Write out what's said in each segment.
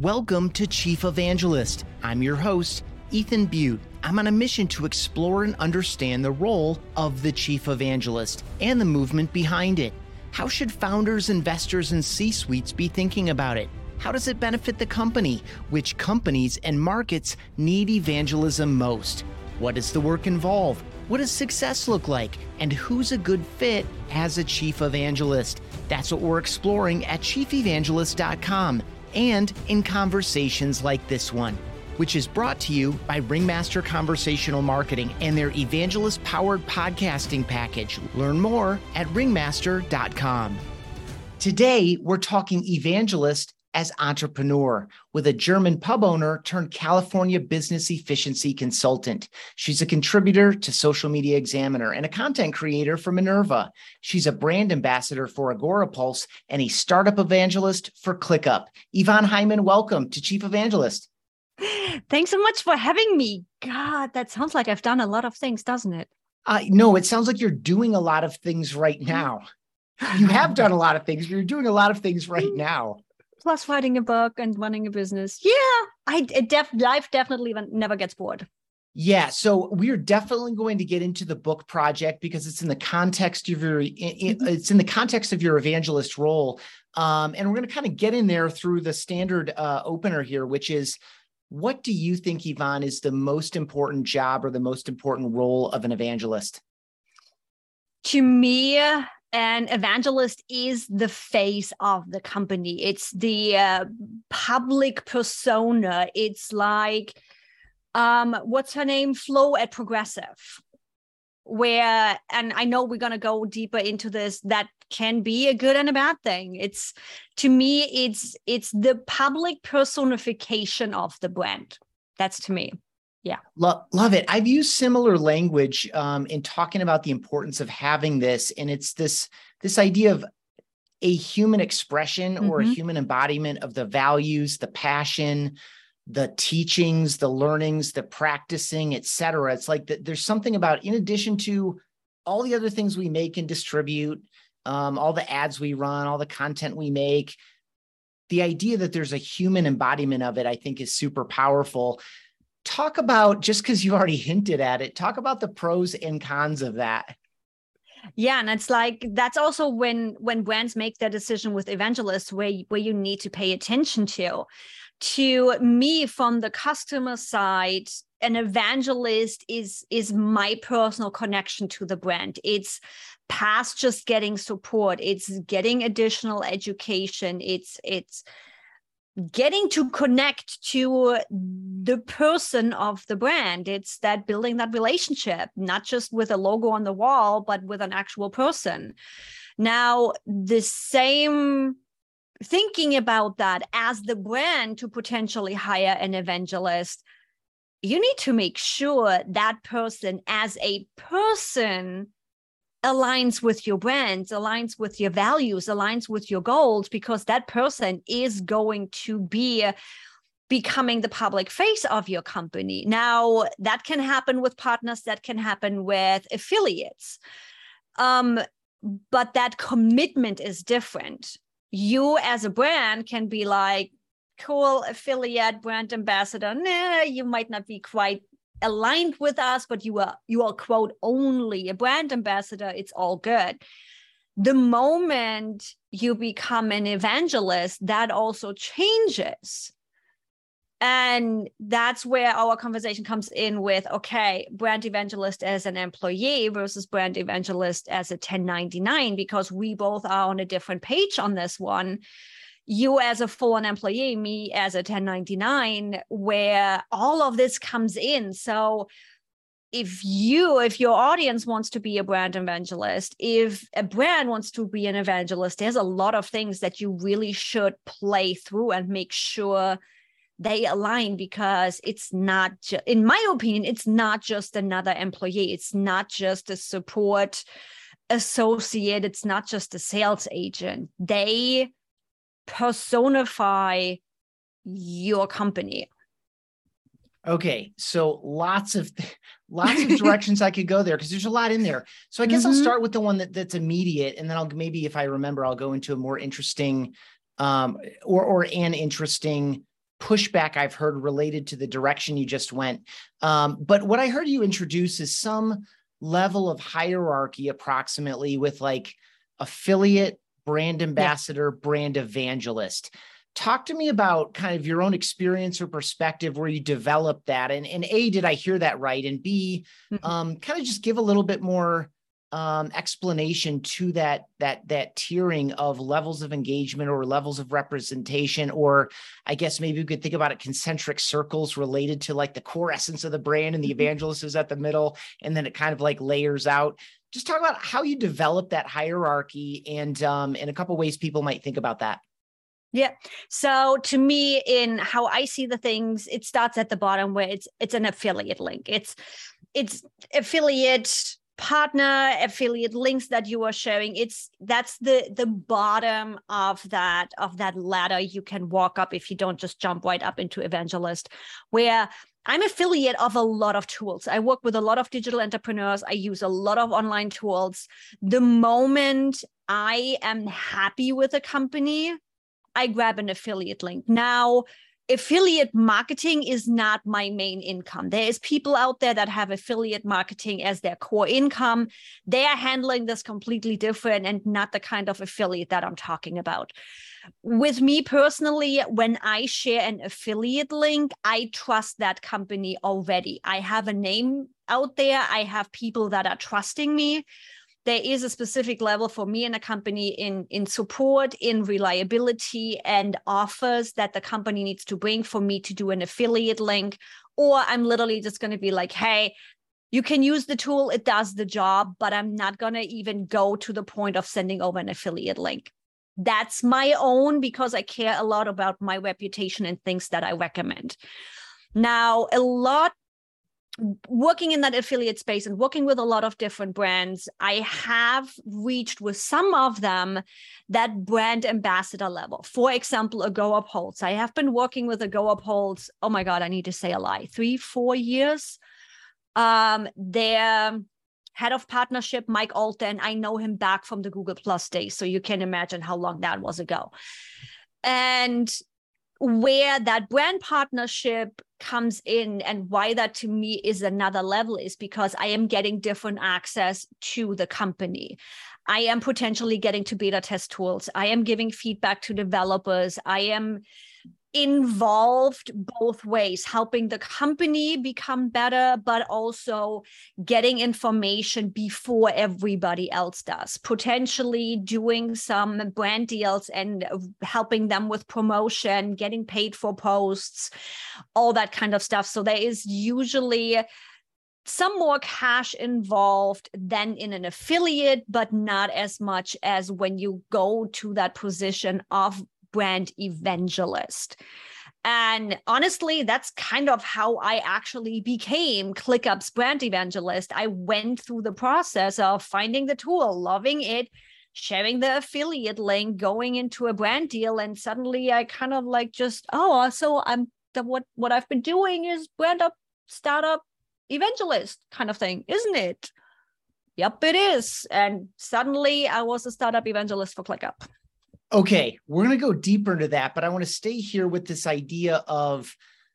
Welcome to Chief Evangelist. I'm your host, Ethan Beute. I'm on a mission to explore and understand the role of the Chief Evangelist and the movement behind it. How should founders, investors, and C suites be thinking about it? How does it benefit the company? Which companies and markets need evangelism most? What does the work involve? What does success look like? And who's a good fit as a chief evangelist? That's what we're exploring at chiefevangelist.com and in conversations like this one, which is brought to you by Ringmaster Conversational Marketing and their evangelist powered podcasting package. Learn more at ringmaster.com. Today, we're talking evangelist as entrepreneur with a German pub owner turned California business efficiency consultant. She's a contributor to Social Media Examiner and a content creator for Minerva. She's a brand ambassador for Agorapulse and a startup evangelist for ClickUp. Yvonne Heimann, welcome to Chief Evangelist. Thanks so much for having me. God, that sounds like I've done a lot of things, doesn't it? Uh, no, it sounds like you're doing a lot of things right now. You have done a lot of things. You're doing a lot of things right now plus writing a book and running a business. Yeah, I def life definitely never gets bored. Yeah, so we're definitely going to get into the book project because it's in the context of your mm-hmm. it's in the context of your evangelist role, um, and we're going to kind of get in there through the standard uh, opener here, which is what do you think, Yvonne, is the most important job or the most important role of an evangelist? To me, an evangelist is the face of the company. It's the uh, public persona. It's like um what's her name? Flo at progressive where and i know we're going to go deeper into this that can be a good and a bad thing. It's to me it's it's the public personification of the brand. That's to me yeah Lo- love it i've used similar language um, in talking about the importance of having this and it's this this idea of a human expression mm-hmm. or a mm-hmm. human embodiment of the values the passion the teachings the learnings the practicing etc it's like the, there's something about in addition to all the other things we make and distribute um, all the ads we run all the content we make the idea that there's a human embodiment of it i think is super powerful talk about just because you already hinted at it talk about the pros and cons of that. Yeah and it's like that's also when when brands make their decision with evangelists where where you need to pay attention to. To me from the customer side an evangelist is is my personal connection to the brand. It's past just getting support. It's getting additional education. It's it's getting to connect to the person of the brand. It's that building that relationship not just with a logo on the wall but with an actual person. Now the same thinking about that as the brand to potentially hire an evangelist you need to make sure that person as a person aligns with your brand, aligns with your values, aligns with your goals, because that person is going to be becoming the public face of your company. Now, that can happen with partners, that can happen with affiliates. Um, but that commitment is different. You, as a brand, can be like, cool affiliate brand ambassador nah you might not be quite aligned with us, but you are you are quote only a brand ambassador, it's all good. The moment you become an evangelist, that also changes. And that's where our conversation comes in with okay, brand evangelist as an employee versus brand evangelist as a 1099, because we both are on a different page on this one you as a full-on employee, me as a 1099, where all of this comes in. So if you, if your audience wants to be a brand evangelist, if a brand wants to be an evangelist, there's a lot of things that you really should play through and make sure they align because it's not ju- in my opinion it's not just another employee. It's not just a support associate. It's not just a sales agent. They personify your company okay so lots of lots of directions i could go there because there's a lot in there so i guess mm-hmm. i'll start with the one that, that's immediate and then i'll maybe if i remember i'll go into a more interesting um or or an interesting pushback I've heard related to the direction you just went. Um, but what I heard you introduce is some level of hierarchy, approximately, with like affiliate, brand ambassador, yeah. brand evangelist. Talk to me about kind of your own experience or perspective where you developed that. And, and A, did I hear that right? And B, mm-hmm. um, kind of just give a little bit more um, explanation to that that that tiering of levels of engagement or levels of representation, or I guess maybe we could think about it concentric circles related to like the core essence of the brand, and the mm-hmm. evangelist is at the middle, and then it kind of like layers out. Just talk about how you develop that hierarchy, and um, in a couple ways people might think about that. Yeah. So to me, in how I see the things, it starts at the bottom where it's it's an affiliate link. It's it's affiliate partner affiliate links that you are showing it's that's the the bottom of that of that ladder you can walk up if you don't just jump right up into evangelist where I'm affiliate of a lot of tools. I work with a lot of digital entrepreneurs. I use a lot of online tools. The moment I am happy with a company, I grab an affiliate link. Now, affiliate marketing is not my main income. There is people out there that have affiliate marketing as their core income. They are handling this completely different and not the kind of affiliate that I'm talking about. With me personally, when I share an affiliate link, I trust that company already. I have a name out there. I have people that are trusting me there is a specific level for me and a company in in support in reliability and offers that the company needs to bring for me to do an affiliate link. Or i'm literally just going to be like hey you can use the tool it does the job but i'm not going to even go to the point of sending over an affiliate link. That's my own because i care a lot about my reputation and things that i recommend. Now a lot working in that affiliate space and working with a lot of different brands, I have reached with some of them that brand ambassador level. For example, Agorapulse. I have been working with Agorapulse. Oh my God, I need to say a lie. Three, four years. Um, their head of partnership, Mike Allton, I know him back from the Google Plus days. So you can imagine how long that was ago. And where that brand partnership comes in and why that to me is another level is because I am getting different access to the company. I am potentially getting to beta test tools. I am giving feedback to developers. I am involved both ways, helping the company become better, but also getting information before everybody else does, potentially doing some brand deals and helping them with promotion, getting paid for posts, all that kind of stuff. So there is usually some more cash involved than in an affiliate, but not as much as when you go to that position of brand evangelist. And honestly, that's kind of how I actually became ClickUp's brand evangelist. I went through the process of finding the tool, loving it, sharing the affiliate link, going into a brand deal, and suddenly I kind of like just, oh, so I'm the what what I've been doing is brand up startup evangelist kind of thing, isn't it? Yep, it is. And suddenly I was a startup evangelist for ClickUp. Okay, we're going to go deeper into that, but I want to stay here with this idea of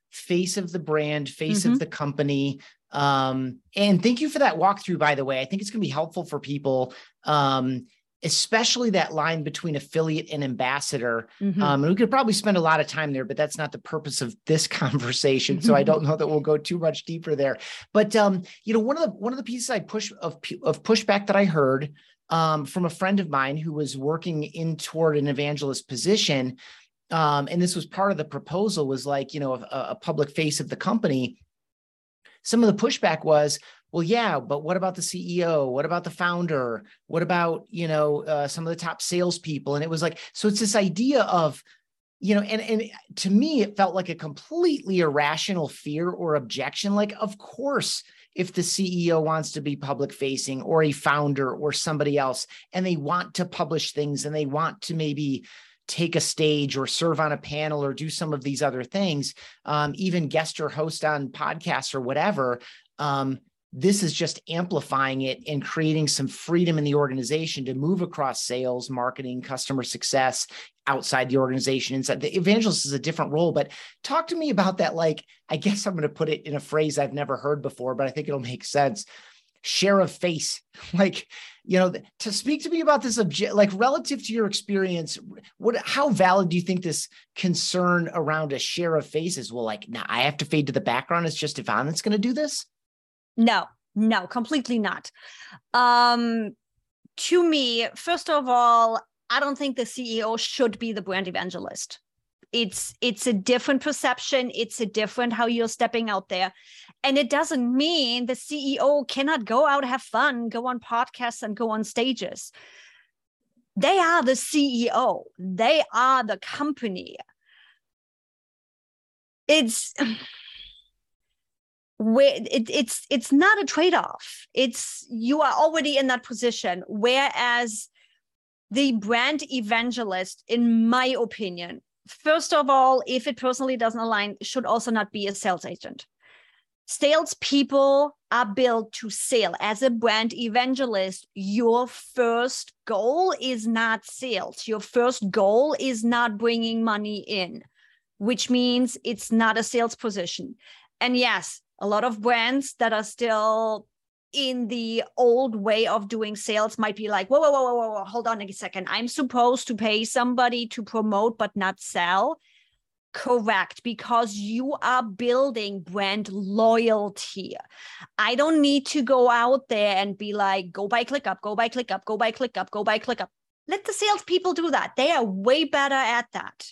face of the brand, face mm-hmm. of the company. Um, and thank you for that walkthrough, by the way. I think it's going to be helpful for people, um, especially that line between affiliate and ambassador. Mm-hmm. Um, and we could probably spend a lot of time there, but that's not the purpose of this conversation. So I don't know that we'll go too much deeper there. But um, you know, one of the one of the pieces I push of of pushback that I heard um, from a friend of mine who was working in toward an evangelist position. Um, and this was part of the proposal was like, you know, a, a public face of the company. Some of the pushback was, well, yeah, but what about the CEO? What about the founder? What about, you know, uh, some of the top salespeople? And it was like, so it's this idea of, you know, and and to me, it felt like a completely irrational fear or objection. Like, of course, if the CEO wants to be public facing or a founder or somebody else, and they want to publish things and they want to maybe take a stage or serve on a panel or do some of these other things, um, even guest or host on podcasts or whatever. Um, this is just amplifying it and creating some freedom in the organization to move across sales, marketing, customer success, outside the organization. Inside the evangelist is a different role but talk to me about that. Like i guess i'm going to put it in a phrase i've never heard before but i think it'll make sense. Share of face. Like you know to speak to me about this object like relative to your experience what how valid do you think this concern around a share of faces well like now i have to fade to the background it's just Yvonne that's going to do this? No no completely not. Um to me first of all i don't think the ceo should be the brand evangelist. It's it's a different perception. It's a different how you're stepping out there. And it doesn't mean the ceo cannot go out have fun go on podcasts and go on stages. They are the ceo they are the company. It's where it, it's it's not a trade-off. It's you are already in that position. Whereas the brand evangelist in my opinion first of all, if it personally doesn't align, should also not be a sales agent. Salespeople are built to sell. As a brand evangelist, your first goal is not sales. Your first goal is not bringing money in, which means it's not a sales position. And yes, a lot of brands that are still in the old way of doing sales might be like, whoa, whoa, whoa, whoa, whoa, hold on a second. I'm supposed to pay somebody to promote but not sell. Correct, because you are building brand loyalty. I don't need to go out there and be like, go buy ClickUp, go buy ClickUp, go buy ClickUp, go buy ClickUp. Let the salespeople do that. They are way better at that.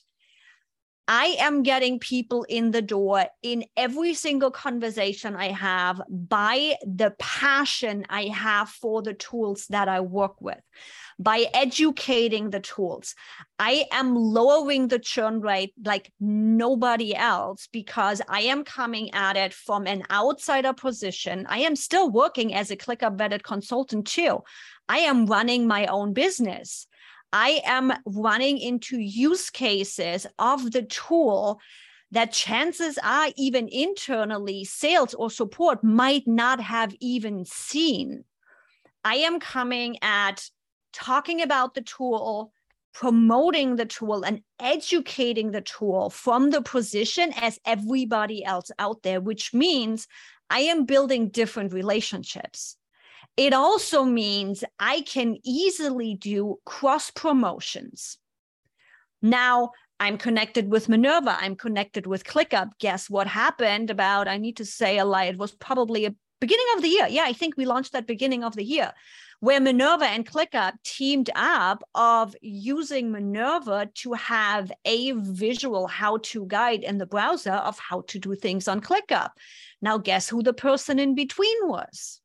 I am getting people in the door in every single conversation I have by the passion I have for the tools that I work with, by educating the tools. I am lowering the churn rate like nobody else because I am coming at it from an outsider position. I am still working as a ClickUp vetted consultant too. I am running my own business. I am running into use cases of the tool that chances are even internally sales or support might not have even seen. I am coming at talking about the tool, promoting the tool, and educating the tool from the position as everybody else out there, which means I am building different relationships. It also means I can easily do cross promotions. Now, I'm connected with Minerva. I'm connected with ClickUp. Guess what happened about, I need to say a lie, it was probably a beginning of the year. Yeah, I think we launched that beginning of the year where Minerva and ClickUp teamed up of using Minerva to have a visual how-to guide in the browser of how to do things on ClickUp. Now, guess who the person in between was?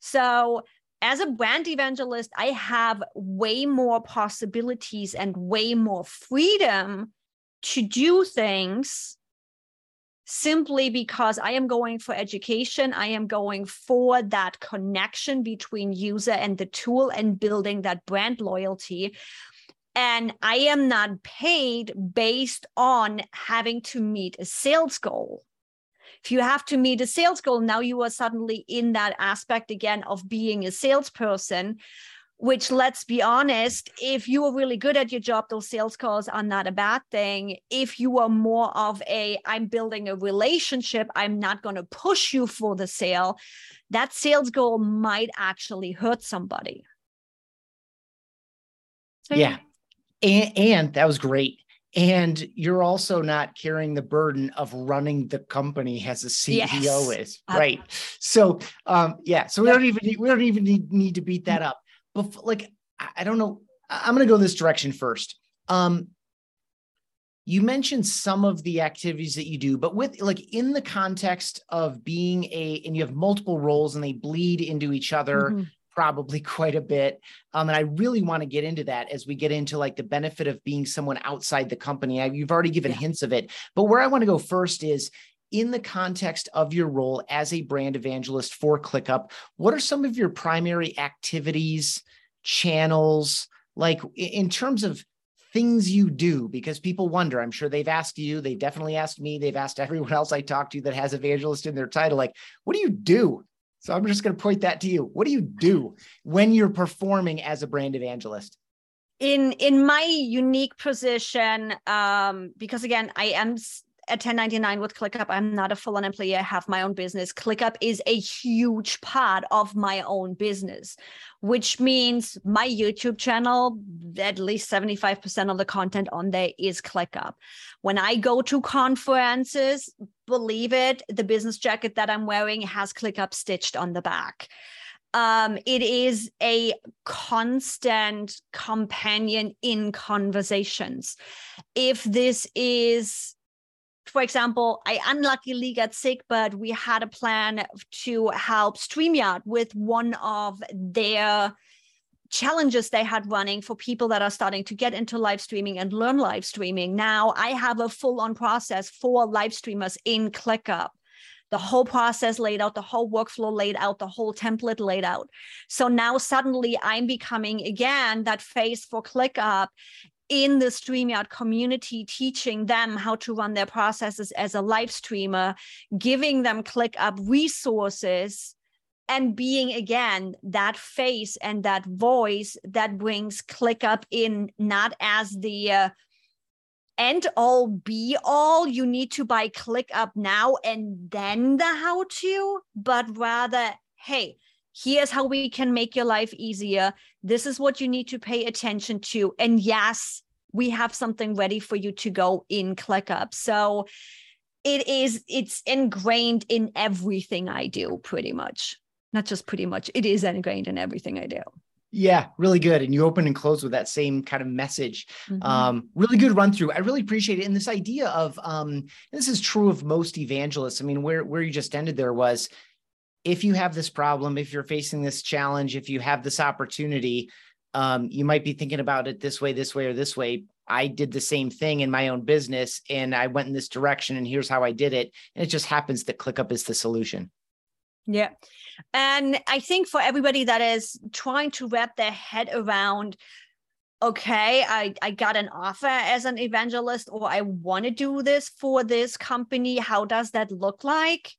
So, as a brand evangelist, I have way more possibilities and way more freedom to do things simply because I am going for education. I am going for that connection between user and the tool and building that brand loyalty. And I am not paid based on having to meet a sales goal. If you have to meet a sales goal, now you are suddenly in that aspect again of being a salesperson which let's be honest if you are really good at your job those sales calls are not a bad thing. If you are more of a i'm building a relationship i'm not going to push you for the sale that sales goal might actually hurt somebody. Yeah. And, and that was great and you're also not carrying the burden of running the company as a CEO yes. is right. so um, yeah, so we don't even need, we don't even need, need to beat that up. But like I don't know, I'm going to go this direction first. Um, you mentioned some of the activities that you do, but with like in the context of being a and you have multiple roles and they bleed into each other. Mm-hmm probably quite a bit. Um, and I really want to get into that as we get into like the benefit of being someone outside the company. I, you've already given yeah. hints of it, but where I want to go first is in the context of your role as a brand evangelist for ClickUp, what are some of your primary activities, channels, like in terms of things you do? Because people wonder, I'm sure they've asked you, they've definitely asked me, they've asked everyone else I talk to that has evangelist in their title, like, what do you do? So I'm just going to point that to you. What do you do when you're performing as a brand evangelist? in in my unique position um because again i am at 1099 with ClickUp. I'm not a full-on employee. I have my own business. ClickUp is a huge part of my own business, which means my YouTube channel, at least 75% of the content on there is ClickUp. When I go to conferences, believe it, the business jacket that I'm wearing has ClickUp stitched on the back um, it is a constant companion in conversations. If this is for example, I unluckily got sick, but we had a plan to help StreamYard with one of their challenges they had running for people that are starting to get into live streaming and learn live streaming. Now I have a full on process for live streamers in ClickUp. The whole process laid out, the whole workflow laid out, the whole template laid out. So now suddenly I'm becoming again that face for ClickUp in the StreamYard community, teaching them how to run their processes as a live streamer, giving them ClickUp resources, and being again that face and that voice that brings ClickUp in not as the uh, end all be all you need to buy ClickUp now and then the how to, but rather, hey, here's how we can make your life easier. This is what you need to pay attention to. And yes, we have something ready for you to go in ClickUp. So it is, it's ingrained in everything I do pretty much. Not just pretty much, it is ingrained in everything I do. Yeah, really good. And you open and close with that same kind of message. Mm-hmm. Um, really good run through. I really appreciate it. And this idea of um, this is true of most evangelists. I mean, where where you just ended there was if you have this problem, if you're facing this challenge, if you have this opportunity, um, you might be thinking about it this way, this way, or this way. I did the same thing in my own business and I went in this direction, and here's how I did it. And it just happens that ClickUp is the solution. Yeah. And I think for everybody that is trying to wrap their head around, okay, I, I got an offer as an evangelist, or I want to do this for this company. How does that look like?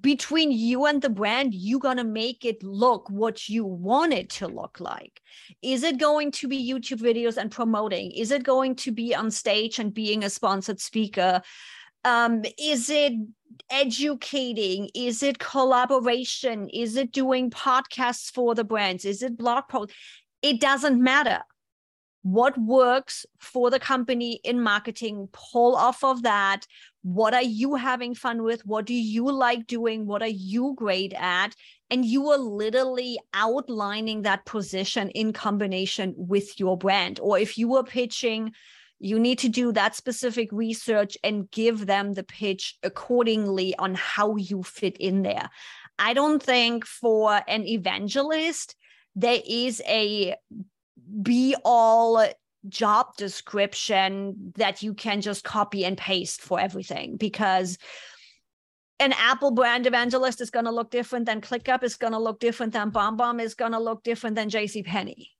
between you and the brand, you're going to make it look what you want it to look like. Is it going to be YouTube videos and promoting? Is it going to be on stage and being a sponsored speaker? Um, is it educating? Is it collaboration? Is it doing podcasts for the brands? Is it blog posts? It doesn't matter what works for the company in marketing pull off of that what are you having fun with what do you like doing what are you great at and you are literally outlining that position in combination with your brand or if you are pitching you need to do that specific research and give them the pitch accordingly on how you fit in there i don't think for an evangelist there is a be all job description that you can just copy and paste for everything because an Apple brand evangelist is going to look different than ClickUp is going to look different than BombBomb is going to look different than JC Penney.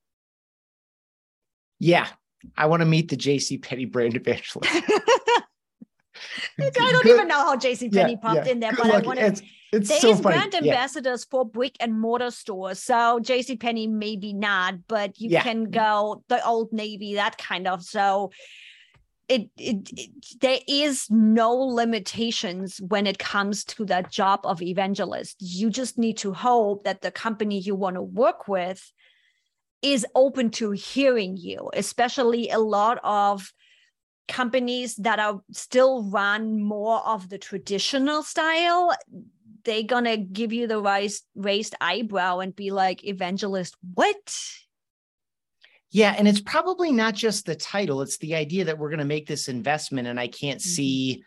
Yeah, I want to meet the JC Penney brand evangelist. I don't even know how JC Penney yeah, popped yeah. in there, Good but luck. I want to. It's there so is brand ambassadors yeah. for brick and mortar stores. So JC Penney maybe not, but you yeah. can go the old navy, that kind of. So it, it, it there is no limitations when it comes to that job of evangelist. You just need to hope that the company you want to work with is open to hearing you, especially a lot of companies that are still run more of the traditional style they're gonna give you the raised raised eyebrow and be like evangelist what yeah and it's probably not just the title it's the idea that we're going to make this investment and i can't mm-hmm. see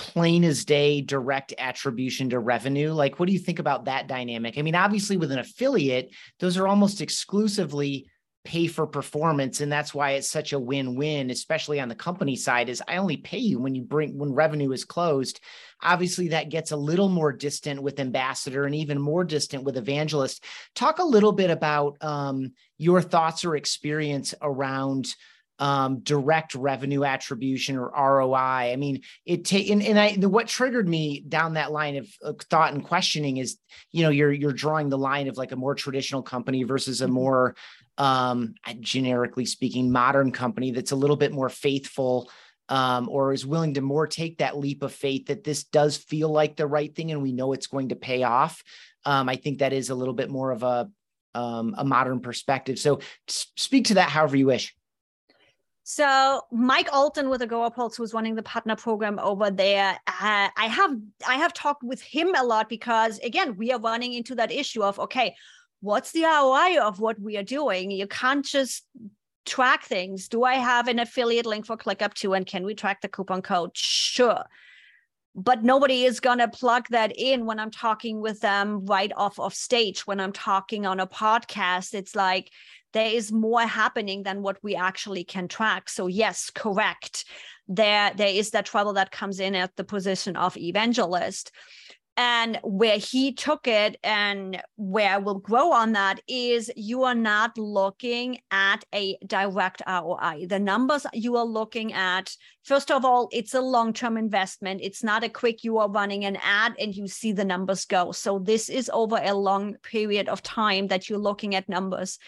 plain as day direct attribution to revenue? Like what do you think about that dynamic? I mean obviously with an affiliate those are almost exclusively pay for performance and that's why it's such a win-win especially on the company side is i only pay you when you bring when revenue is closed. Obviously that gets a little more distant with ambassador and even more distant with evangelist. Talk a little bit about um, your thoughts or experience around um, direct revenue attribution or ROI. I mean, it ta- and, and I the, what triggered me down that line of uh, thought and questioning is, you know, you're you're drawing the line of like a more traditional company versus a mm-hmm. more um, generically speaking, modern company that's a little bit more faithful um, or is willing to more take that leap of faith that this does feel like the right thing and we know it's going to pay off. Um, I think that is a little bit more of a um, a modern perspective. So speak to that however you wish. So Mike Allton with Agorapulse, who's running the partner program over there, uh, I have I have talked with him a lot because again we are running into that issue of okay, what's the ROI of what we are doing? You can't just track things. Do I have an affiliate link for ClickUp too? And can we track the coupon code? Sure. But nobody is to plug that in when I'm talking with them right off of stage. When I'm talking on a podcast, it's like there is more happening than what we actually can track. So, yes, correct. There, there is that trouble that comes in at the position of evangelist and where he took it and where we'll grow on that is you are not looking at a direct ROI. The numbers you are looking at, first of all, it's a long term investment. It's not a quick, you are running an ad and you see the numbers go. So this is over a long period of time that you're looking at numbers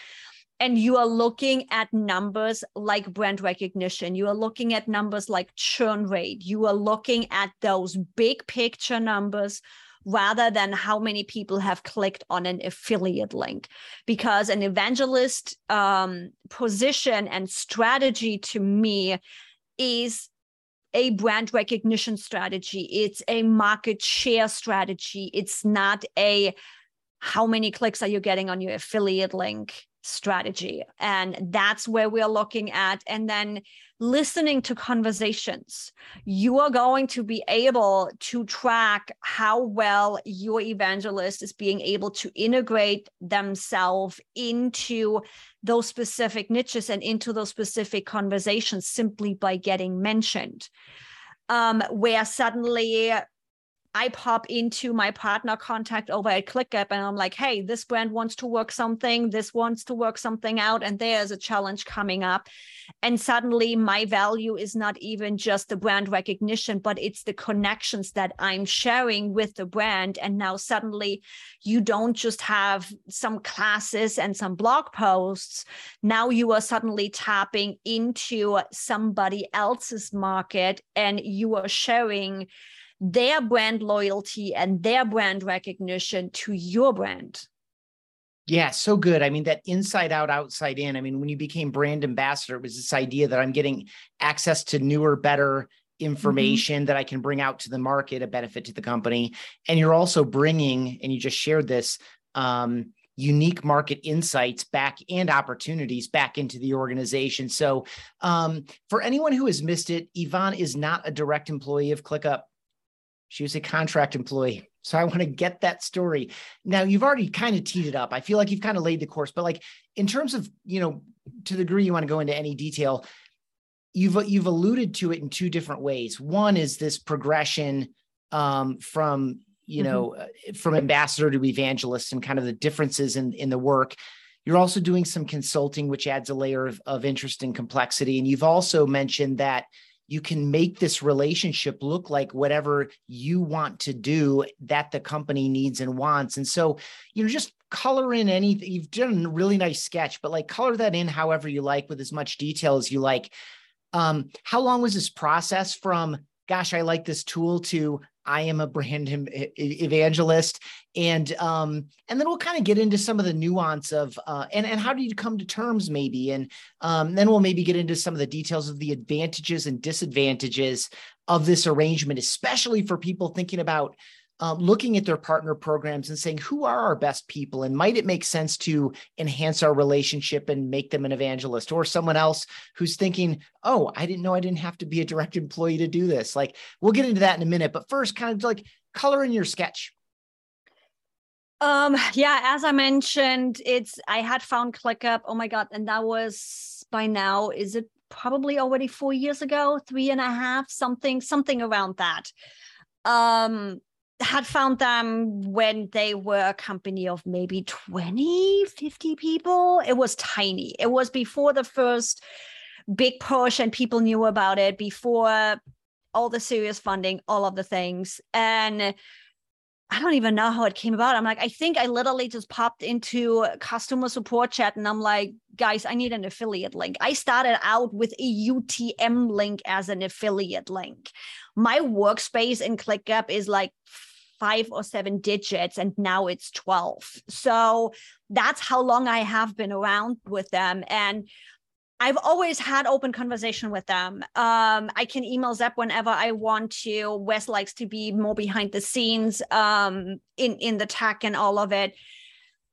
and you are looking at numbers like brand recognition. You are looking at numbers like churn rate. You are looking at those big picture numbers rather than how many people have clicked on an affiliate link. Because an evangelist um, position and strategy to me is a brand recognition strategy. It's a market share strategy. It's not a how many clicks are you getting on your affiliate link strategy. And that's where we're looking at. And then listening to conversations, you are going to be able to track how well your evangelist is being able to integrate themselves into those specific niches and into those specific conversations simply by getting mentioned. Um, where suddenly I pop into my partner contact over at ClickUp and I'm like, hey, this brand wants to work something, this wants to work something out, and there's a challenge coming up. And suddenly my value is not even just the brand recognition, but it's the connections that I'm sharing with the brand. And now suddenly you don't just have some classes and some blog posts. Now you are suddenly tapping into somebody else's market and you are sharing their brand loyalty and their brand recognition to your brand. Yeah, so good. I mean, that inside out, outside in. I mean, when you became brand ambassador, it was this idea that I'm getting access to newer, better information mm-hmm. that I can bring out to the market, a benefit to the company. And you're also bringing, and you just shared this, um, unique market insights back and opportunities back into the organization. So, um, for anyone who has missed it, Yvonne is not a direct employee of ClickUp. She was a contract employee. So I want to get that story. Now you've already kind of teed it up. I feel like you've kind of laid the course, but like in terms of, you know, to the degree you want to go into any detail, you've you've alluded to it in two different ways. One is this progression um, from you know mm-hmm. from ambassador to evangelist and kind of the differences in in the work. You're also doing some consulting, which adds a layer of, of interest and complexity. And you've also mentioned that you can make this relationship look like whatever you want to do that the company needs and wants. And so, you know, just color in anything. You've done a really nice sketch, but like color that in however you like with as much detail as you like. Um, how long was this process from, gosh, I like this tool to I am a brand evangelist, and um, and then we'll kind of get into some of the nuance of uh, and and how do you come to terms maybe, and um, then we'll maybe get into some of the details of the advantages and disadvantages of this arrangement, especially for people thinking about uh, looking at their partner programs and saying, who are our best people? And might it make sense to enhance our relationship and make them an evangelist or someone else who's thinking, oh, I didn't know I didn't have to be a direct employee to do this? Like, we'll get into that in a minute. But first, kind of like color in your sketch. Um, yeah, as I mentioned, it's I had found ClickUp. Oh my god, and that was by now, is it probably already four years ago, three and a half, something, something around that. Um, had found them when they were a company of maybe 20, 50 people. It was tiny. It was before the first big push and people knew about it, before all the serious funding, all of the things. And I don't even know how it came about. I'm like, I think I literally just popped into customer support chat and I'm like, guys, I need an affiliate link. I started out with a UTM link as an affiliate link. My workspace in ClickUp is like five or seven digits and now it's 12. So that's how long I have been around with them. And I've always had open conversation with them. Um, I can email Zeb whenever I want to. Wes likes to be more behind the scenes um, in in the tech and all of it.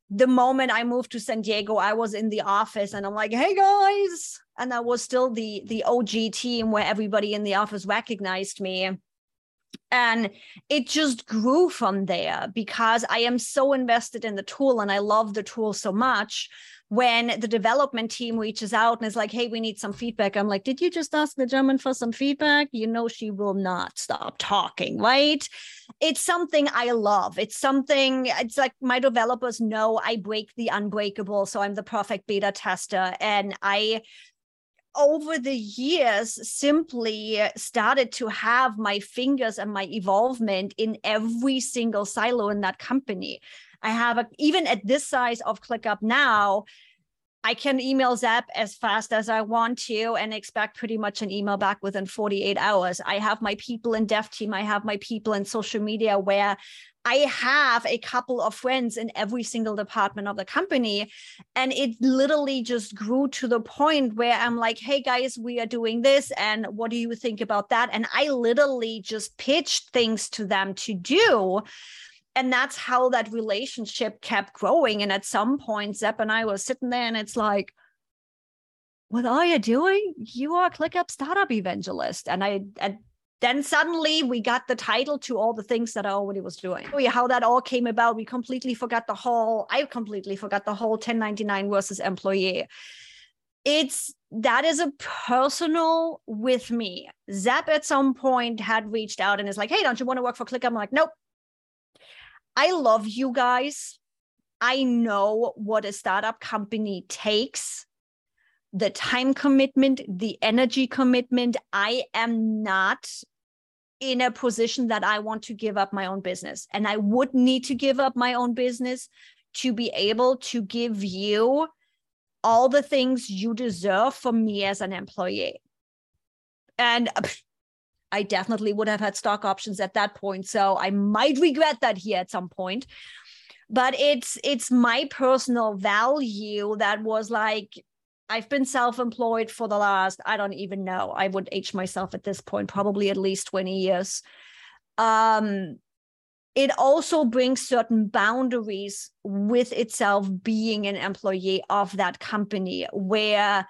The moment I moved to San Diego, I was in the office and I'm like, "Hey guys!" And I was still the the OG team where everybody in the office recognized me. And it just grew from there because I am so invested in the tool and I love the tool so much when the development team reaches out and is like, hey, we need some feedback, I'm like, did you just ask the German for some feedback? You know, she will not stop talking, right? It's something I love. It's something, it's like my developers know I break the unbreakable. So I'm the perfect beta tester. And I, over the years simply started to have my fingers and my involvement in every single silo in that company. I have a, even at this size of ClickUp now, I can email Zeb as fast as I want to and expect pretty much an email back within 48 hours. I have my people in dev team. I have my people in social media where I have a couple of friends in every single department of the company. And it literally just grew to the point where I'm like, hey guys, we are doing this. And what do you think about that? And I literally just pitched things to them to do and that's how that relationship kept growing. And at some point, Zeb and I were sitting there, and it's like, what are you doing? You are ClickUp Startup Evangelist. And I, and then suddenly we got the title to all the things that I already was doing. How that all came about, we completely forgot the whole, I completely forgot the whole 1099 versus employee. It's that is a personal with me. Zeb at some point had reached out and is like, hey, don't you want to work for ClickUp? I'm like, nope, I love you guys. I know what a startup company takes the time commitment, the energy commitment. I am not in a position that I want to give up my own business. And I would need to give up my own business to be able to give you all the things you deserve from me as an employee. And I definitely would have had stock options at that point. So I might regret that here at some point. But it's it's my personal value that was like I've been self-employed for the last I don't even know. I would age myself at this point probably at least 20 years. Um it also brings certain boundaries with itself being an employee of that company where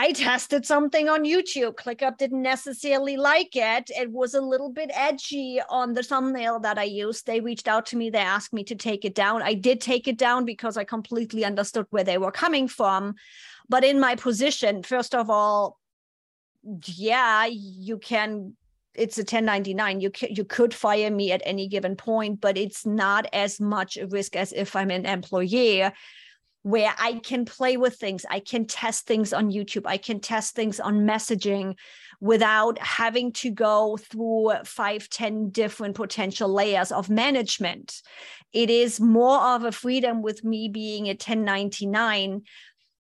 I tested something on YouTube. ClickUp didn't necessarily like it. It was a little bit edgy on the thumbnail that I used. They reached out to me. They asked me to take it down. I did take it down because I completely understood where they were coming from. But in my position, first of all, yeah, you can it's a 1099 you can, you could fire me at any given point but it's not as much a risk as if i'm an employee where I can play with things. I can test things on YouTube. I can test things on messaging without having to go through five, ten different potential layers of management. It is more of a freedom with me being a 1099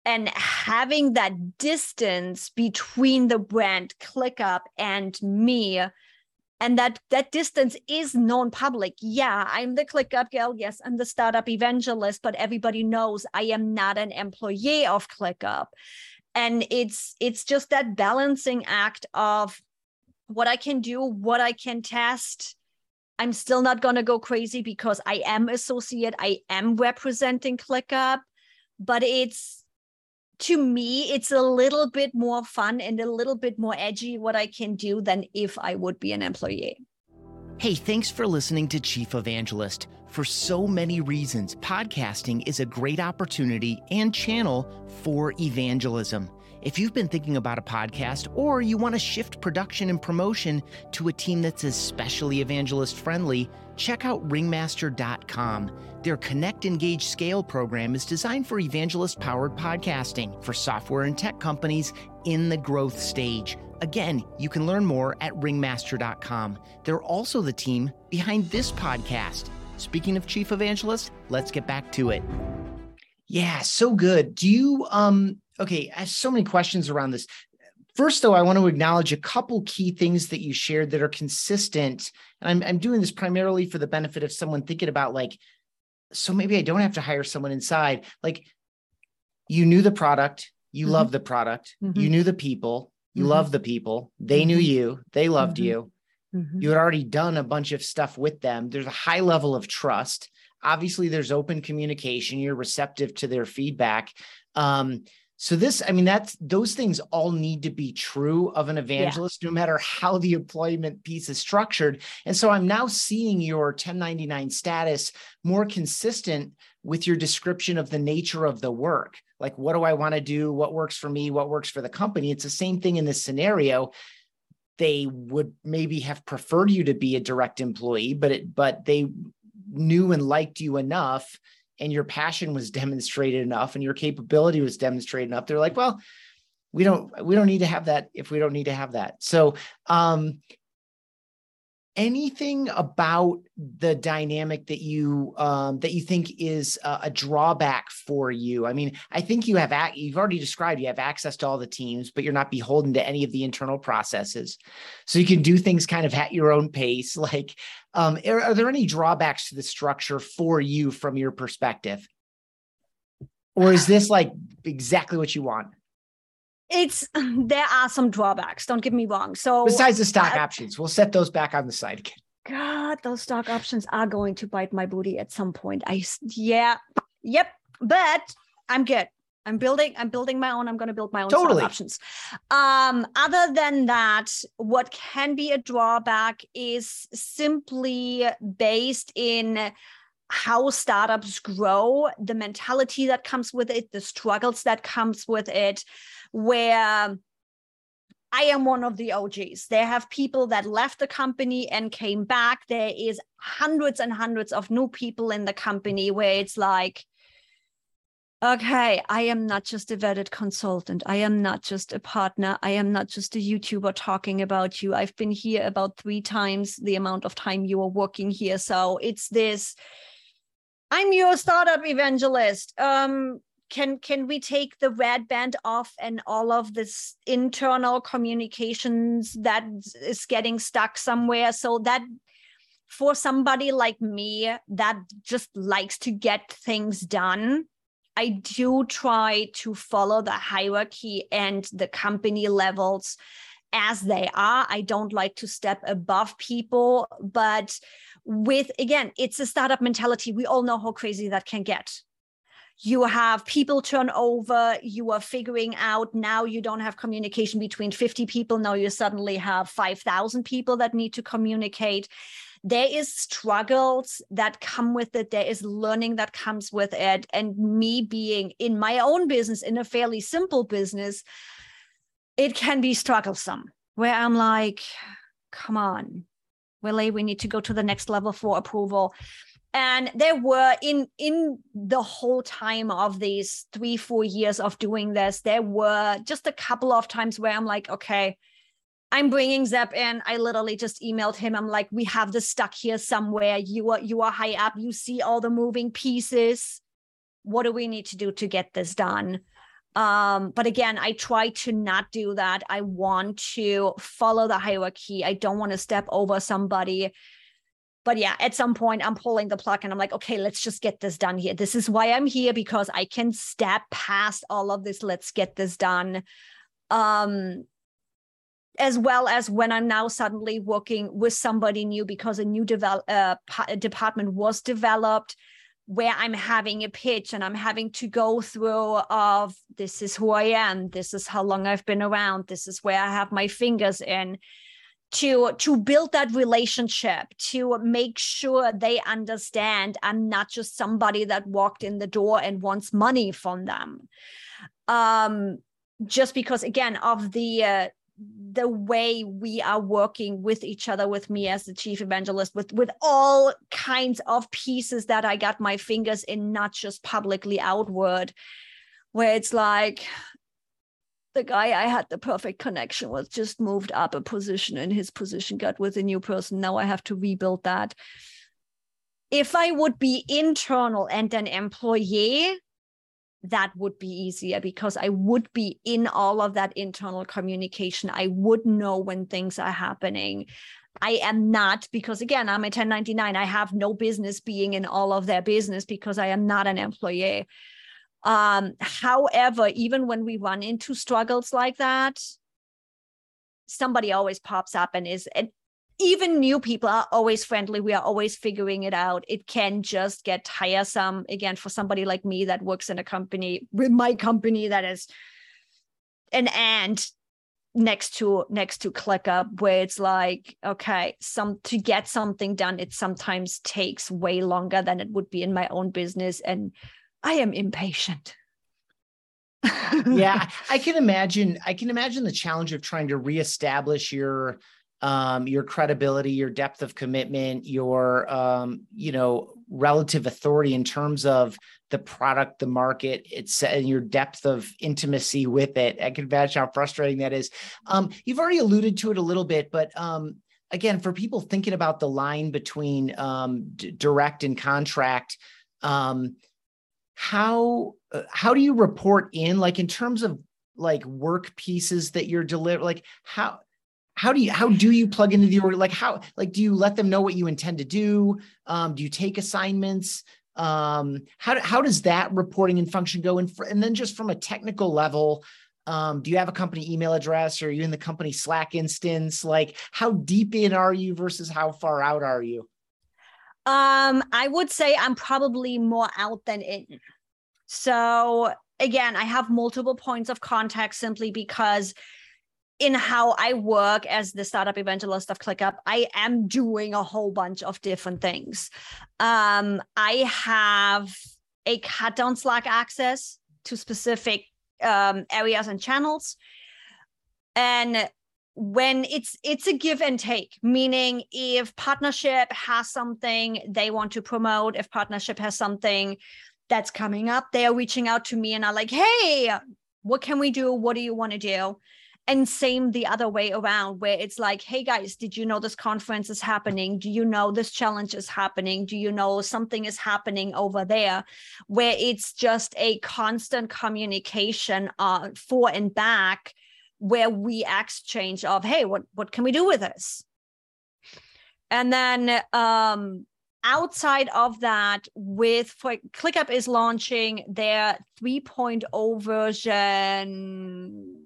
and having that distance between the brand ClickUp and me and that that distance is known public yeah i'm the clickup girl yes i'm the startup evangelist but everybody knows i am not an employee of clickup and it's it's just that balancing act of what i can do what i can test. I'm still not going to go crazy because i am associate i am representing clickup but it's to me, it's a little bit more fun and a little bit more edgy what I can do than if I would be an employee. Hey, thanks for listening to Chief Evangelist. For so many reasons, podcasting is a great opportunity and channel for evangelism. If you've been thinking about a podcast or you want to shift production and promotion to a team that's especially evangelist friendly, check out ringmaster.com. Their Connect, Engage, Scale program is designed for evangelist powered podcasting for software and tech companies in the growth stage. Again, you can learn more at ringmaster.com. They're also the team behind this podcast. Speaking of chief evangelist, let's get back to it. Yeah, so good. Do you um okay, I have so many questions around this. First, though, I want to acknowledge a couple key things that you shared that are consistent. And I'm, I'm doing this primarily for the benefit of someone thinking about, like, so maybe I don't have to hire someone inside. Like, you knew the product, you mm-hmm. love the product, mm-hmm. you knew the people, you mm-hmm. love the people, they knew mm-hmm. you, they loved mm-hmm. you. Mm-hmm. You had already done a bunch of stuff with them. There's a high level of trust. Obviously, there's open communication. You're receptive to their feedback. Um, so this, I mean, that's those things all need to be true of an evangelist, yeah. no matter how the employment piece is structured. And so I'm now seeing your 1099 status more consistent with your description of the nature of the work. Like, what do I want to do? What works for me? What works for the company? It's the same thing in this scenario. They would maybe have preferred you to be a direct employee, but it, but they knew and liked you enough and your passion was demonstrated enough and your capability was demonstrated enough they're like well we don't we don't need to have that if we don't need to have that. So um anything about the dynamic that you um, that you think is a, a, drawback for you? I mean, I think you have you've already described you have access to all the teams, but you're not beholden to any of the internal processes, so you can do things kind of at your own pace. Like, um, are, are there any drawbacks to the structure for you from your perspective, or is this like exactly what you want? It's there are some drawbacks don't get me wrong so besides the stock uh, options we'll set those back on the side again. God those stock options are going to bite my booty at some point i yeah yep but i'm good. I'm building i'm building my own i'm going to build my own totally. stock options. Um other than that what can be a drawback is simply based in how startups grow the mentality that comes with it the struggles that comes with it where I am one of the OGs. There have people that left the company and came back. There is hundreds and hundreds of new people in the company where it's like, okay, I am not just a vetted consultant. I am not just a partner. I am not just a YouTuber talking about you. I've been here about three times the amount of time you are working here. So it's this. I'm your startup evangelist. Um, can can we take the red band off and all of this internal communications that is getting stuck somewhere? So that for somebody like me that just likes to get things done i do try to follow the hierarchy and the company levels as they are. I don't like to step above people but with again it's a startup mentality. We all know how crazy that can get you have people turnover you are figuring out now you don't have communication between 50 people now you suddenly have 5000 people that need to communicate. There is struggles that come with it there is learning that comes with it and me being in my own business in a fairly simple business it can be strugglesome where i'm like come on Willie, we need to go to the next level for approval and there were in in the whole time of these three four years of doing this there were just a couple of times where i'm like okay i'm bringing Zeb in. I literally just emailed him. I'm like we have this stuck here somewhere. You are you are high up. You see all the moving pieces. What do we need to do to get this done? Um, but again i try to not do that. I want to follow the hierarchy. I don't want to step over somebody but yeah at some point i'm pulling the plug and i'm like okay let's just get this done here. This is why i'm here because i can step past all of this. Let's get this done. Um as well as when i'm now suddenly working with somebody new because a new develop uh, department was developed where i'm having a pitch and i'm having to go through of this is who i am. This is how long i've been around. This is where i have my fingers in to to build that relationship to make sure they understand i'm not just somebody that walked in the door and wants money from them. Um just because again of the uh, the way we are working with each other with me as the chief evangelist with with all kinds of pieces that i got my fingers in not just publicly outward where it's like the guy I had the perfect connection with just moved up a position and his position got with a new person. Now I have to rebuild that. If I would be internal and an employee, that would be easier because I would be in all of that internal communication. I would know when things are happening. I am not because again, I'm a 1099. I have no business being in all of their business because I am not an employee. Um, however, even when we run into struggles like that, somebody always pops up and is and even new people are always friendly. We are always figuring it out. It can just get tiresome again for somebody like me that works in a company with my company that is an ant next to next to ClickUp where it's like okay some to get something done it sometimes takes way longer than it would be in my own business and i am impatient yeah i can imagine i can imagine the challenge of trying to reestablish your um, your credibility, your depth of commitment, your um, you know relative authority in terms of the product, the market, it's and your depth of intimacy with it. I can imagine how frustrating that is. Um, you've already alluded to it a little bit, but um, again, for people thinking about the line between um, d- direct and contract, um, how uh, how do you report in like in terms of like work pieces that you're delivering like how how do you how do you plug into the org like how like do you let them know what you intend to do? Um, do you take assignments? Um, how, how does that reporting and function go? And, for, and then just from a technical level um, do you have a company email address? Or are you in the company slack instance? Like how deep in are you versus how far out are you um i would say i'm probably more out than in so again i have multiple points of contact simply because in how I work as the startup evangelist of ClickUp, I am doing a whole bunch of different things. Um, I have a cut down Slack access to specific um, areas and channels. And when it's it's a give and take meaning if partnership has something they want to promote if partnership has something that's coming up they are reaching out to me and are like hey what can we do? What do you want to do? And same the other way around where it's like hey guys did you know this conference is happening? Do you know this challenge is happening? Do you know something is happening over there? Where it's just a constant communication uh, for and back where we exchange of hey what what can we do with this? And then um outside of that with for clickup is launching their 3.0 version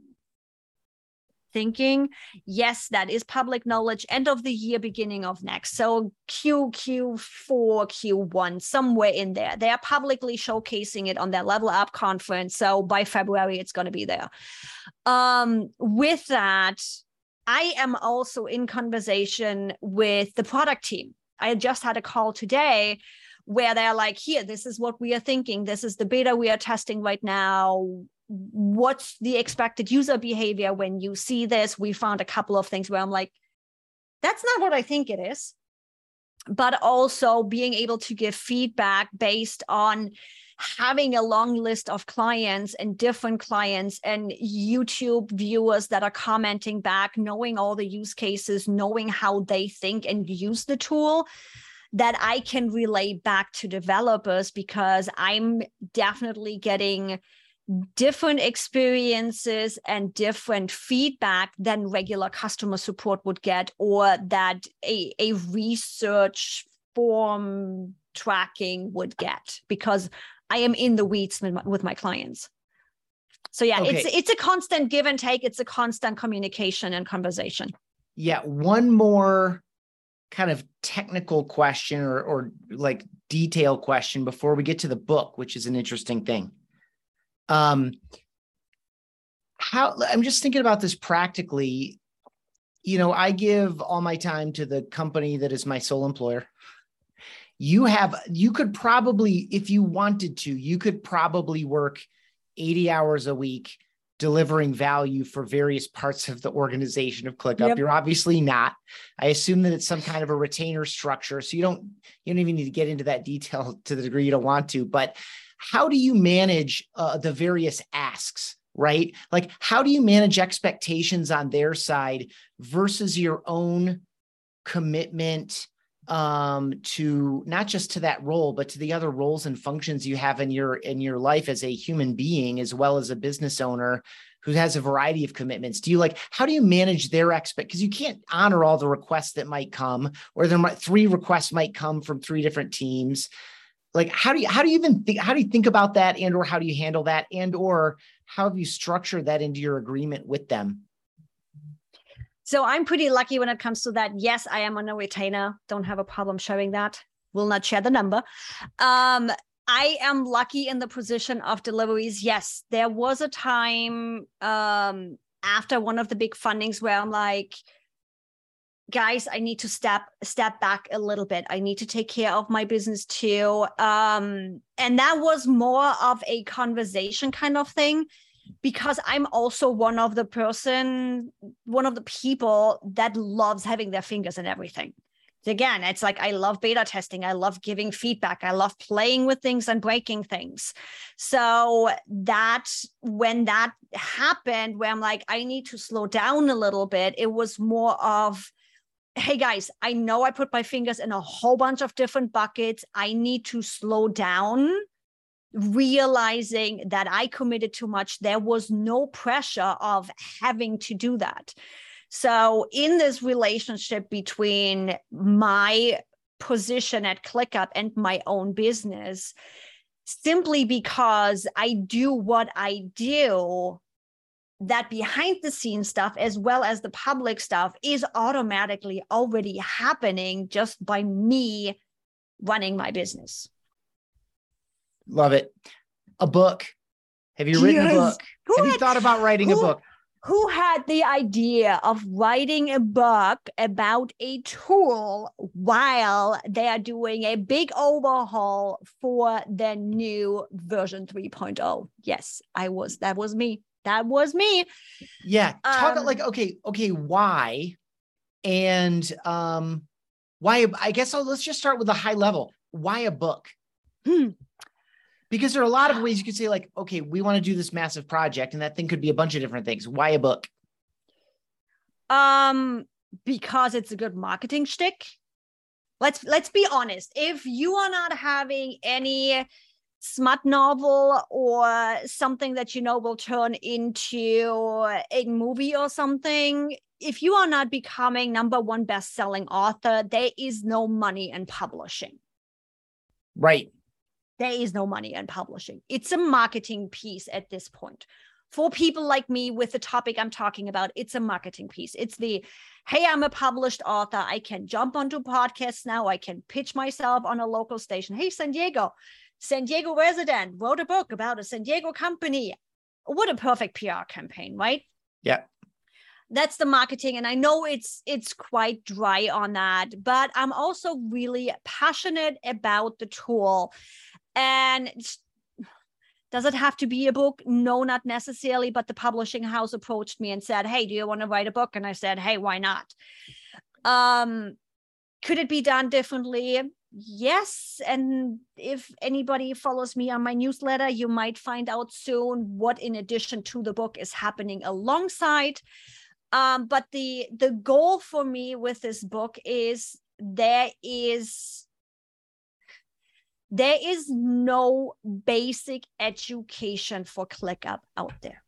thinking. Yes that is public knowledge end of the year beginning of next. So q q4 q1 somewhere in there. They are publicly showcasing it on their level up conference so by february it's going to be there. Um with that i am also in conversation with the product team. I just had a call today where they're like here this is what we are thinking. This is the beta we are testing right now what's the expected user behavior when you see this? We found a couple of things where i'm like that's not what i think it is. But also being able to give feedback based on having a long list of clients and different clients and YouTube viewers that are commenting back, knowing all the use cases, knowing how they think and use the tool that I can relay back to developers because I'm definitely getting different experiences and different feedback than regular customer support would get or that a, a research form tracking would get because I am in the weeds with my, with my clients. So yeah, okay. it's it's a constant give and take. It's a constant communication and conversation. Yeah, one more kind of technical question or or like detail question before we get to the book, which is an interesting thing. Um, how I'm just thinking about this practically. You know, I give all my time to the company that is my sole employer. You have, you could probably, if you wanted to, you could probably work 80 hours a week delivering value for various parts of the organization of ClickUp. Yep. You're obviously not. I assume that it's some kind of a retainer structure. So you don't you don't even need to get into that detail to the degree you don't want to. But how do you manage uh, the various asks right? Like, how do you manage expectations on their side versus your own commitment um to not just to that role but to the other roles and functions you have in your in your life as a human being as well as a business owner who has a variety of commitments do you like how do you manage their expect because you can't honor all the requests that might come or there might three requests might come from three different teams like how do you how do you even think how do you think about that and or how do you handle that and or how have you structured that into your agreement with them? So i'm pretty lucky when it comes to that. Yes i am on a retainer. Don't have a problem showing that. Will not share the number. Um I am lucky in the position of deliveries. Yes, there was a time um, after one of the big fundings where I'm like, guys, I need to step step back a little bit. I need to take care of my business too. Um, and that was more of a conversation kind of thing because I'm also one of the person, one of the people that loves having their fingers in everything again it's like i love beta testing i love giving feedback i love playing with things and breaking things so that when that happened where i'm like i need to slow down a little bit it was more of hey guys i know i put my fingers in a whole bunch of different buckets. I need to slow down realizing that i committed too much. There was no pressure of having to do that. So, in this relationship between my position at ClickUp and my own business, simply because I do what I do, that behind the scenes stuff as well as the public stuff is automatically already happening just by me running my business. Love it. A book. Have you written yes. a book? Go Have ahead. you thought about writing Who? a book? who had the idea of writing a book about a tool while they are doing a big overhaul for their new version 3.0 yes i was that was me that was me. Yeah talk um, like okay okay why? And um why i guess I'll, let's just start with a high level. Why a book? Hmm. Because there are a lot of ways you could say like okay we want to do this massive project and that thing could be a bunch of different things. Why a book? Um because it's a good marketing shtick. Let's let's be honest. If you are not having any smut novel or something that you know will turn into a movie or something if you are not becoming number one best-selling author there is no money in publishing right there is no money in publishing. It's a marketing piece at this point. For people like me with the topic I'm talking about, it's a marketing piece. It's the, hey, I'm a published author. I can jump onto podcasts now. I can pitch myself on a local station. Hey, San Diego, San Diego resident wrote a book about a San Diego company. What a perfect PR campaign, right? Yeah that's the marketing and i know it's it's quite dry on that but i'm also really passionate about the tool and does it have to be a book? No, not necessarily. But the publishing house approached me and said, Hey, do you want to write a book? And I said, Hey, why not? Um, could it be done differently? Yes. And if anybody follows me on my newsletter, you might find out soon what, in addition to the book, is happening alongside. Um, but the the goal for me with this book is there is there is no basic education for ClickUp out there.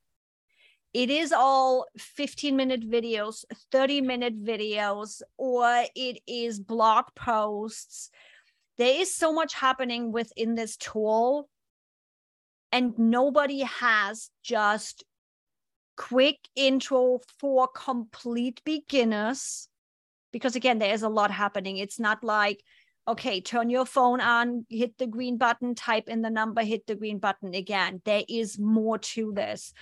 It is all 15 minute videos, 30 minute videos, or it is blog posts. There is so much happening within this tool, and nobody has just quick intro for complete beginners because again there is a lot happening it's not like okay, turn your phone on, hit the green button, type in the number, hit the green button again. There is more to this.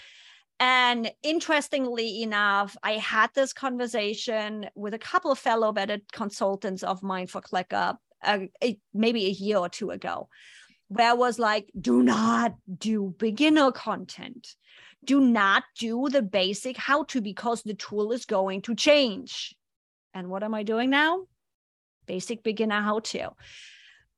And interestingly enough, I had this conversation with a couple of fellow vetted consultants of mine for ClickUp uh, maybe a year or two ago, where I was like, do not do beginner content. Do not do the basic how to because the tool is going to change. And what am I doing now? basic beginner how to.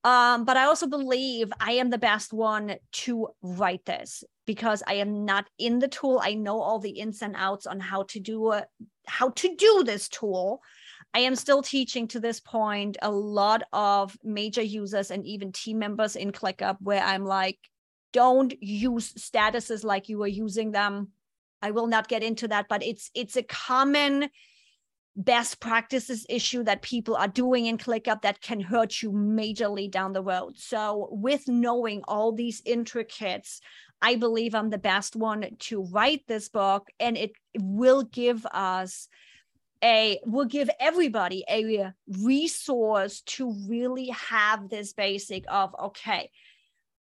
Um, but I also believe I am the best one to write this. because I am not in the tool. I know all the ins and outs on how to do a, how to do this tool. I am still teaching to this point a lot of major users and even team members in ClickUp where I'm like, don't use statuses like you were using them. I will not get into that, but it's it's a common best practices issue that people are doing in ClickUp that can hurt you majorly down the road. So, with knowing all these intricates, I believe I'm the best one to write this book, and it will give us a will give everybody a resource to really have this basic of okay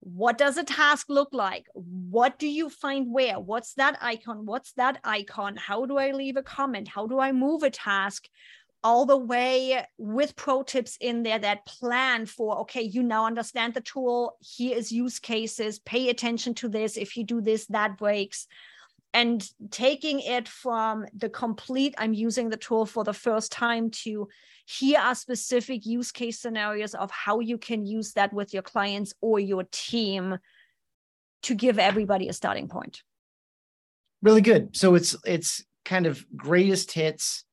what does a task look like? What do you find where? What's that icon? What's that icon? How do i leave a comment? How do i move a task? All the way with pro tips in there that plan for okay you now understand the tool. Here is use cases. Pay attention to this. If you do this that breaks and taking it from the complete i'm using the tool for the first time to here are specific use case scenarios of how you can use that with your clients or your team to give everybody a starting point really good so it's it's kind of greatest hits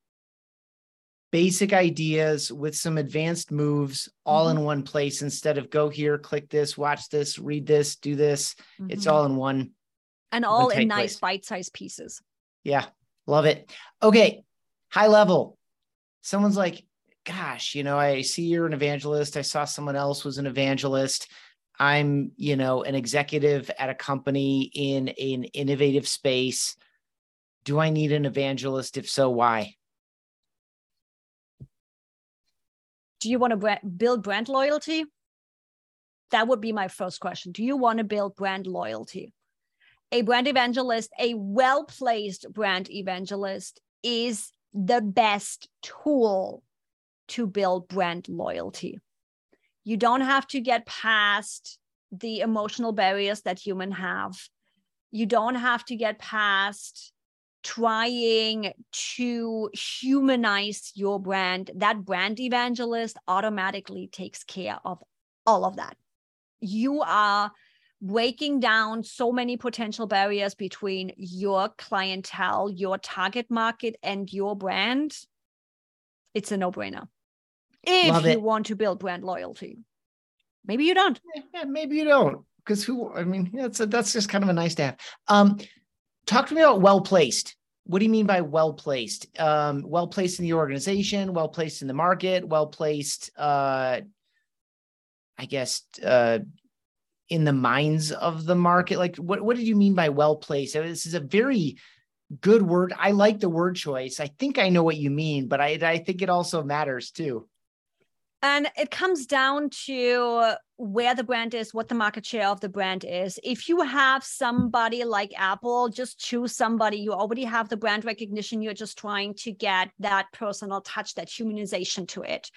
basic ideas with some advanced moves all mm-hmm. in one place instead of go here click this watch this read this do this mm-hmm. it's all in one and all in nice bite-sized pieces yeah love it okay high level someone's like gosh, you know, I see you're an evangelist. I saw someone else was an evangelist. I'm, you know, an executive at a company in an innovative space. Do I need an evangelist? If so, why? Do you want to build brand loyalty? That would be my first question. Do you want to build brand loyalty? A brand evangelist, a well placed brand evangelist, is the best tool to build brand loyalty. You don't have to get past the emotional barriers that humans have. You don't have to get past trying to humanize your brand. That brand evangelist automatically takes care of all of that. You are breaking down so many potential barriers between your clientele, your target market, and your brand. It's a no brainer if you want to build brand loyalty. Maybe you don't. Yeah, maybe you don't. Because who? I mean, that's a, that's just kind of a nice to have. Um, talk to me about well placed. What do you mean by well placed? Um, well placed in the organization, well placed in the market, well placed. Uh, I guess uh, in the minds of the market. Like, what what did you mean by well placed? This is a very good word. I like the word choice. I think I know what you mean, but I I think it also matters too. And it comes down to where the brand is, what the market share of the brand is. If you have somebody like Apple, just choose somebody. You already have the brand recognition. You're just trying to get that personal touch, that humanization to it.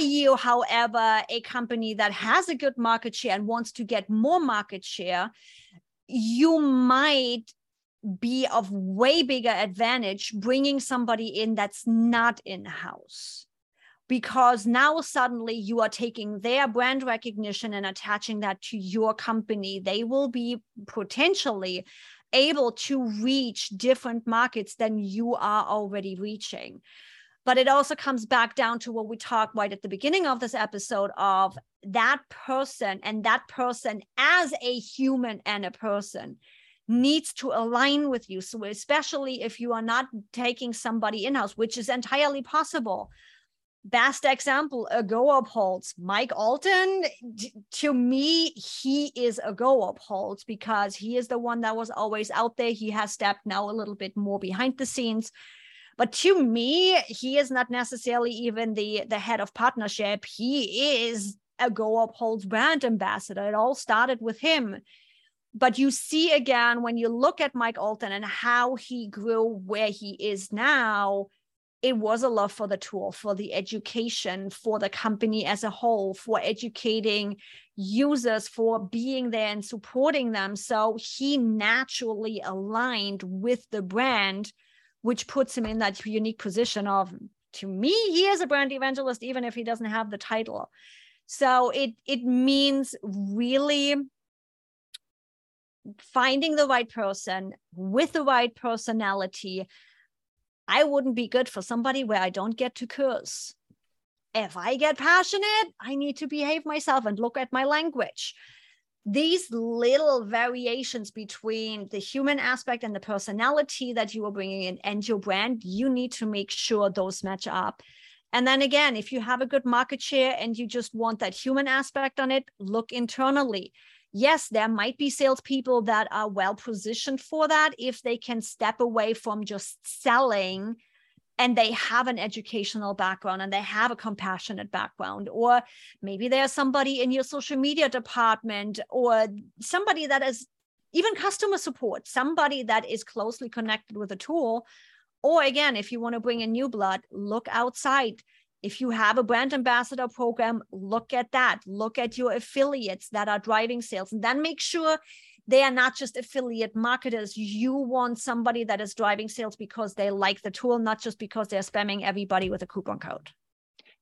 You, however, a company that has a good market share and wants to get more market share? You might be of way bigger advantage bringing somebody in that's not in house because now suddenly you are taking their brand recognition and attaching that to your company. They will be potentially able to reach different markets than you are already reaching. But it also comes back down to what we talked right at the beginning of this episode of that person and that person as a human and a person needs to align with you. So, especially if you are not taking somebody in house, which is entirely possible. Best example a go upholds Mike Allton to me he is Agorapulse because he is the one that was always out there. He has stepped now a little bit more behind the scenes but to me he is not necessarily even the the head of partnership. He is Agorapulse brand ambassador. It all started with him. But you see again when you look at Mike Allton and how he grew where he is now it was a love for the tool, for the education, for the company as a whole, for educating users, for being there and supporting them. So he naturally aligned with the brand, which puts him in that unique position of, to me, he is a brand evangelist, even if he doesn't have the title. So it it means really finding the right person with the right personality. I wouldn't be good for somebody where I don't get to curse. If I get passionate, I need to behave myself and look at my language. These little variations between the human aspect and the personality that you are bringing in and your brand, you need to make sure those match up. And then again, if you have a good market share and you just want that human aspect on it, look internally yes, there might be salespeople that are well positioned for that if they can step away from just selling and they have an educational background and they have a compassionate background or maybe there's somebody in your social media department or somebody that is even customer support somebody that is closely connected with a tool or again if you want to bring in new blood look outside if you have a brand ambassador program, look at that. Look at your affiliates that are driving sales and then make sure they are not just affiliate marketers. You want somebody that is driving sales because they like the tool, not just because they're spamming everybody with a coupon code.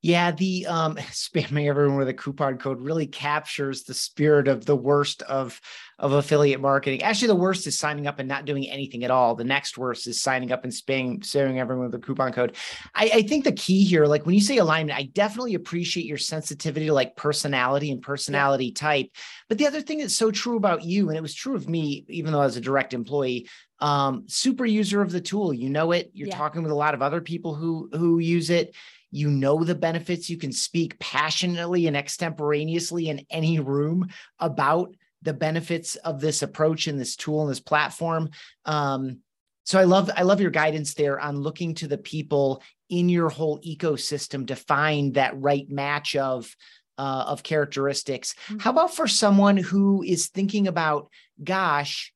Yeah, the um, spamming everyone with a coupon code really captures the spirit of the worst of of affiliate marketing. Actually, the worst is signing up and not doing anything at all. The next worst is signing up and spamming, spamming everyone with a coupon code. I, I think the key here, like when you say alignment, I definitely appreciate your sensitivity to like personality and personality yeah. type. But the other thing that's so true about you, and it was true of me, even though I was a direct employee, um, super user of the tool. You know it. You're yeah. talking with a lot of other people who who use it you know the benefits you can speak passionately and extemporaneously in any room about the benefits of this approach and this tool and this platform um, so i love i love your guidance there on looking to the people in your whole ecosystem to find that right match of uh, of characteristics mm-hmm. how about for someone who is thinking about gosh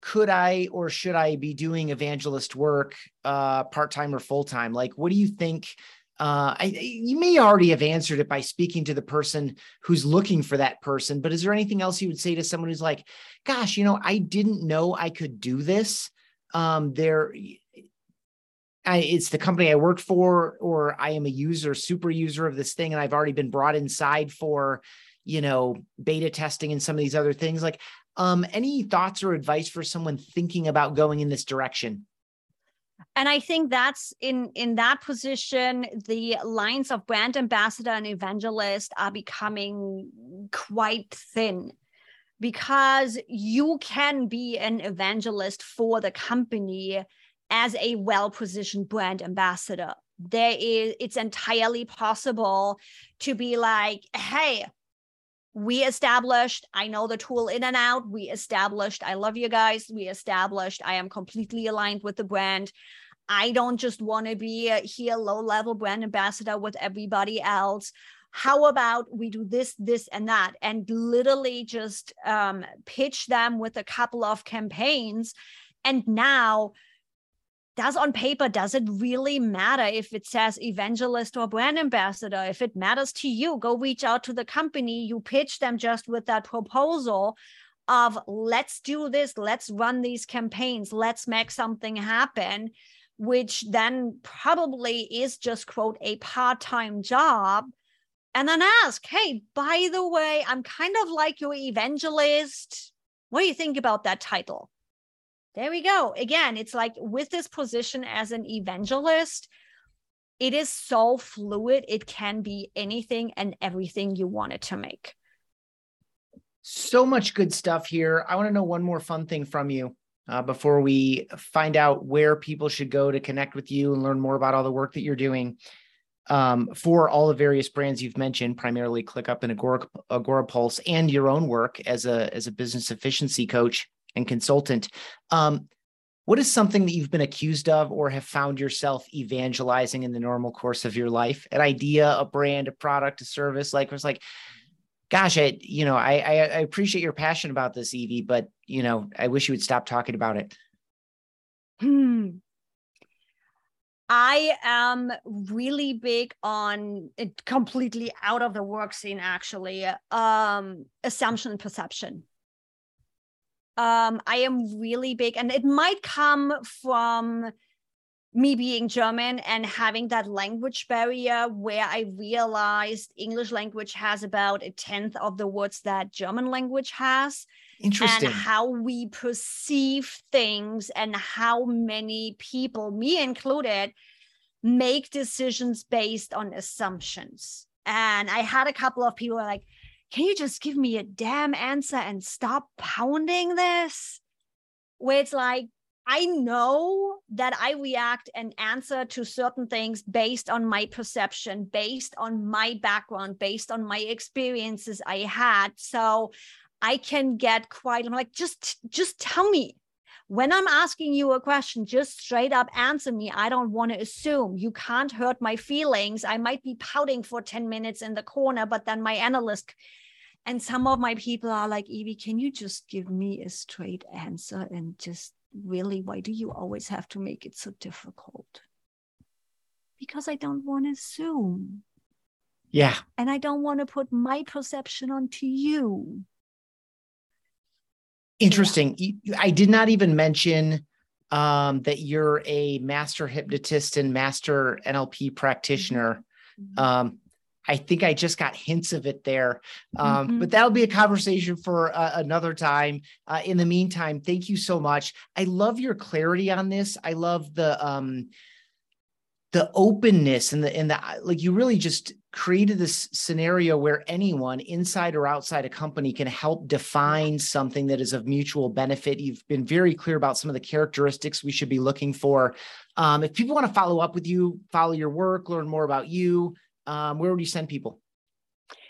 could I or should I be doing evangelist work uh, part time or full time? Like, what do you think uh, I, you may already have answered it by speaking to the person who's looking for that person, but is there anything else you would say to someone who's like, gosh, you know, I didn't know I could do this. Um, there, I, it's the company I work for, or I am a user, super user of this thing, and I've already been brought inside for, you know, beta testing and some of these other things. Like, um, any thoughts or advice for someone thinking about going in this direction? And i think that's in in that position the lines of brand ambassador and evangelist are becoming quite thin because you can be an evangelist for the company as a well positioned brand ambassador. There is it's entirely possible to be like hey we established i know the tool in and out. We established i love you guys. We established i am completely aligned with the brand. I don't just want to be here low level brand ambassador with everybody else. How about we do this this and that? And literally just um, pitch them with a couple of campaigns. And now does on paper does it really matter if it says evangelist or brand ambassador? If it matters to you go reach out to the company. You pitch them just with that proposal of let's do this. Let's run these campaigns. Let's make something happen which then probably is just quote a part-time job. And then ask hey by the way i'm kind of like your evangelist. What do you think about that title there we go. Again, it's like with this position as an evangelist, it is so fluid. It can be anything and everything you want it to make. So much good stuff here. I want to know one more fun thing from you uh, before we find out where people should go to connect with you and learn more about all the work that you're doing. Um, for all the various brands you've mentioned, primarily ClickUp and Agora, Agorapulse, and your own work as a as a business efficiency coach and consultant. Um, what is something that you've been accused of or have found yourself evangelizing in the normal course of your life? An idea, a brand, a product, a service? Like, it was like, gosh, I, you know, I, I, I appreciate your passion about this, Yvi, but you know, I wish you would stop talking about it. Hmm. I am really big on it completely out of the work scene, actually. Um, assumption perception um, I am really big, and it might come from me being German and having that language barrier where I realized English language has about a tenth of the words that German language has. Interesting. And how we perceive things and how many people, me included, make decisions based on assumptions. And I had a couple of people like, can you just give me a damn answer and stop pounding this? Where it's like, I know that I react and answer to certain things based on my perception, based on my background, based on my experiences I had. So I can get quite, I'm like, just, just tell me. When I'm asking you a question, just straight up answer me. I don't want to assume. You can't hurt my feelings. I might be pouting for 10 minutes in the corner, but then my analyst and some of my people are like, Yvi, can you just give me a straight answer and just really, why do you always have to make it so difficult? Because I don't want to assume. Yeah. And I don't want to put my perception onto you. Interesting. Yeah. I did not even mention um, that you're a master hypnotist and master NLP practitioner. Mm-hmm. Um, I think I just got hints of it there. Um, mm-hmm. But that'll be a conversation for uh, another time. Uh, in the meantime, thank you so much. I love your clarity on this. I love the um, the openness and the and the like. You really just created this scenario where anyone inside or outside a company can help define something that is of mutual benefit. You've been very clear about some of the characteristics we should be looking for. Um, if people want to follow up with you, follow your work, learn more about you, um, where would you send people?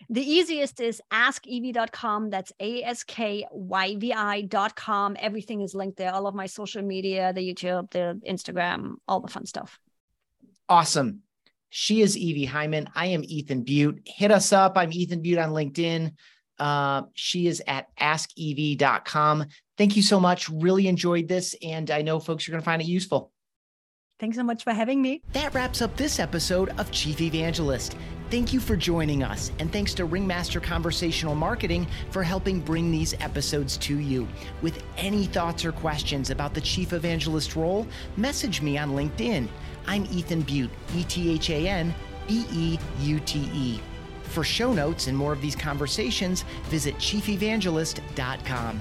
The easiest is askyvi.com. That's A S K Y V I.com. Everything is linked there. All of my social media, the YouTube, the Instagram, all the fun stuff. Awesome. She is Yvi Heimann. I am Ethan Beute. Hit us up. I'm Ethan Beute on LinkedIn. Uh, she is at askyvi.com. Thank you so much. Really enjoyed this. And I know folks are going to find it useful. Thanks so much for having me. That wraps up this episode of Chief Evangelist. Thank you for joining us, and thanks to Ringmaster Conversational Marketing for helping bring these episodes to you. With any thoughts or questions about the Chief Evangelist role, message me on LinkedIn. I'm Ethan Beute, E T H A N B E U T E. For show notes and more of these conversations, visit chiefevangelist.com.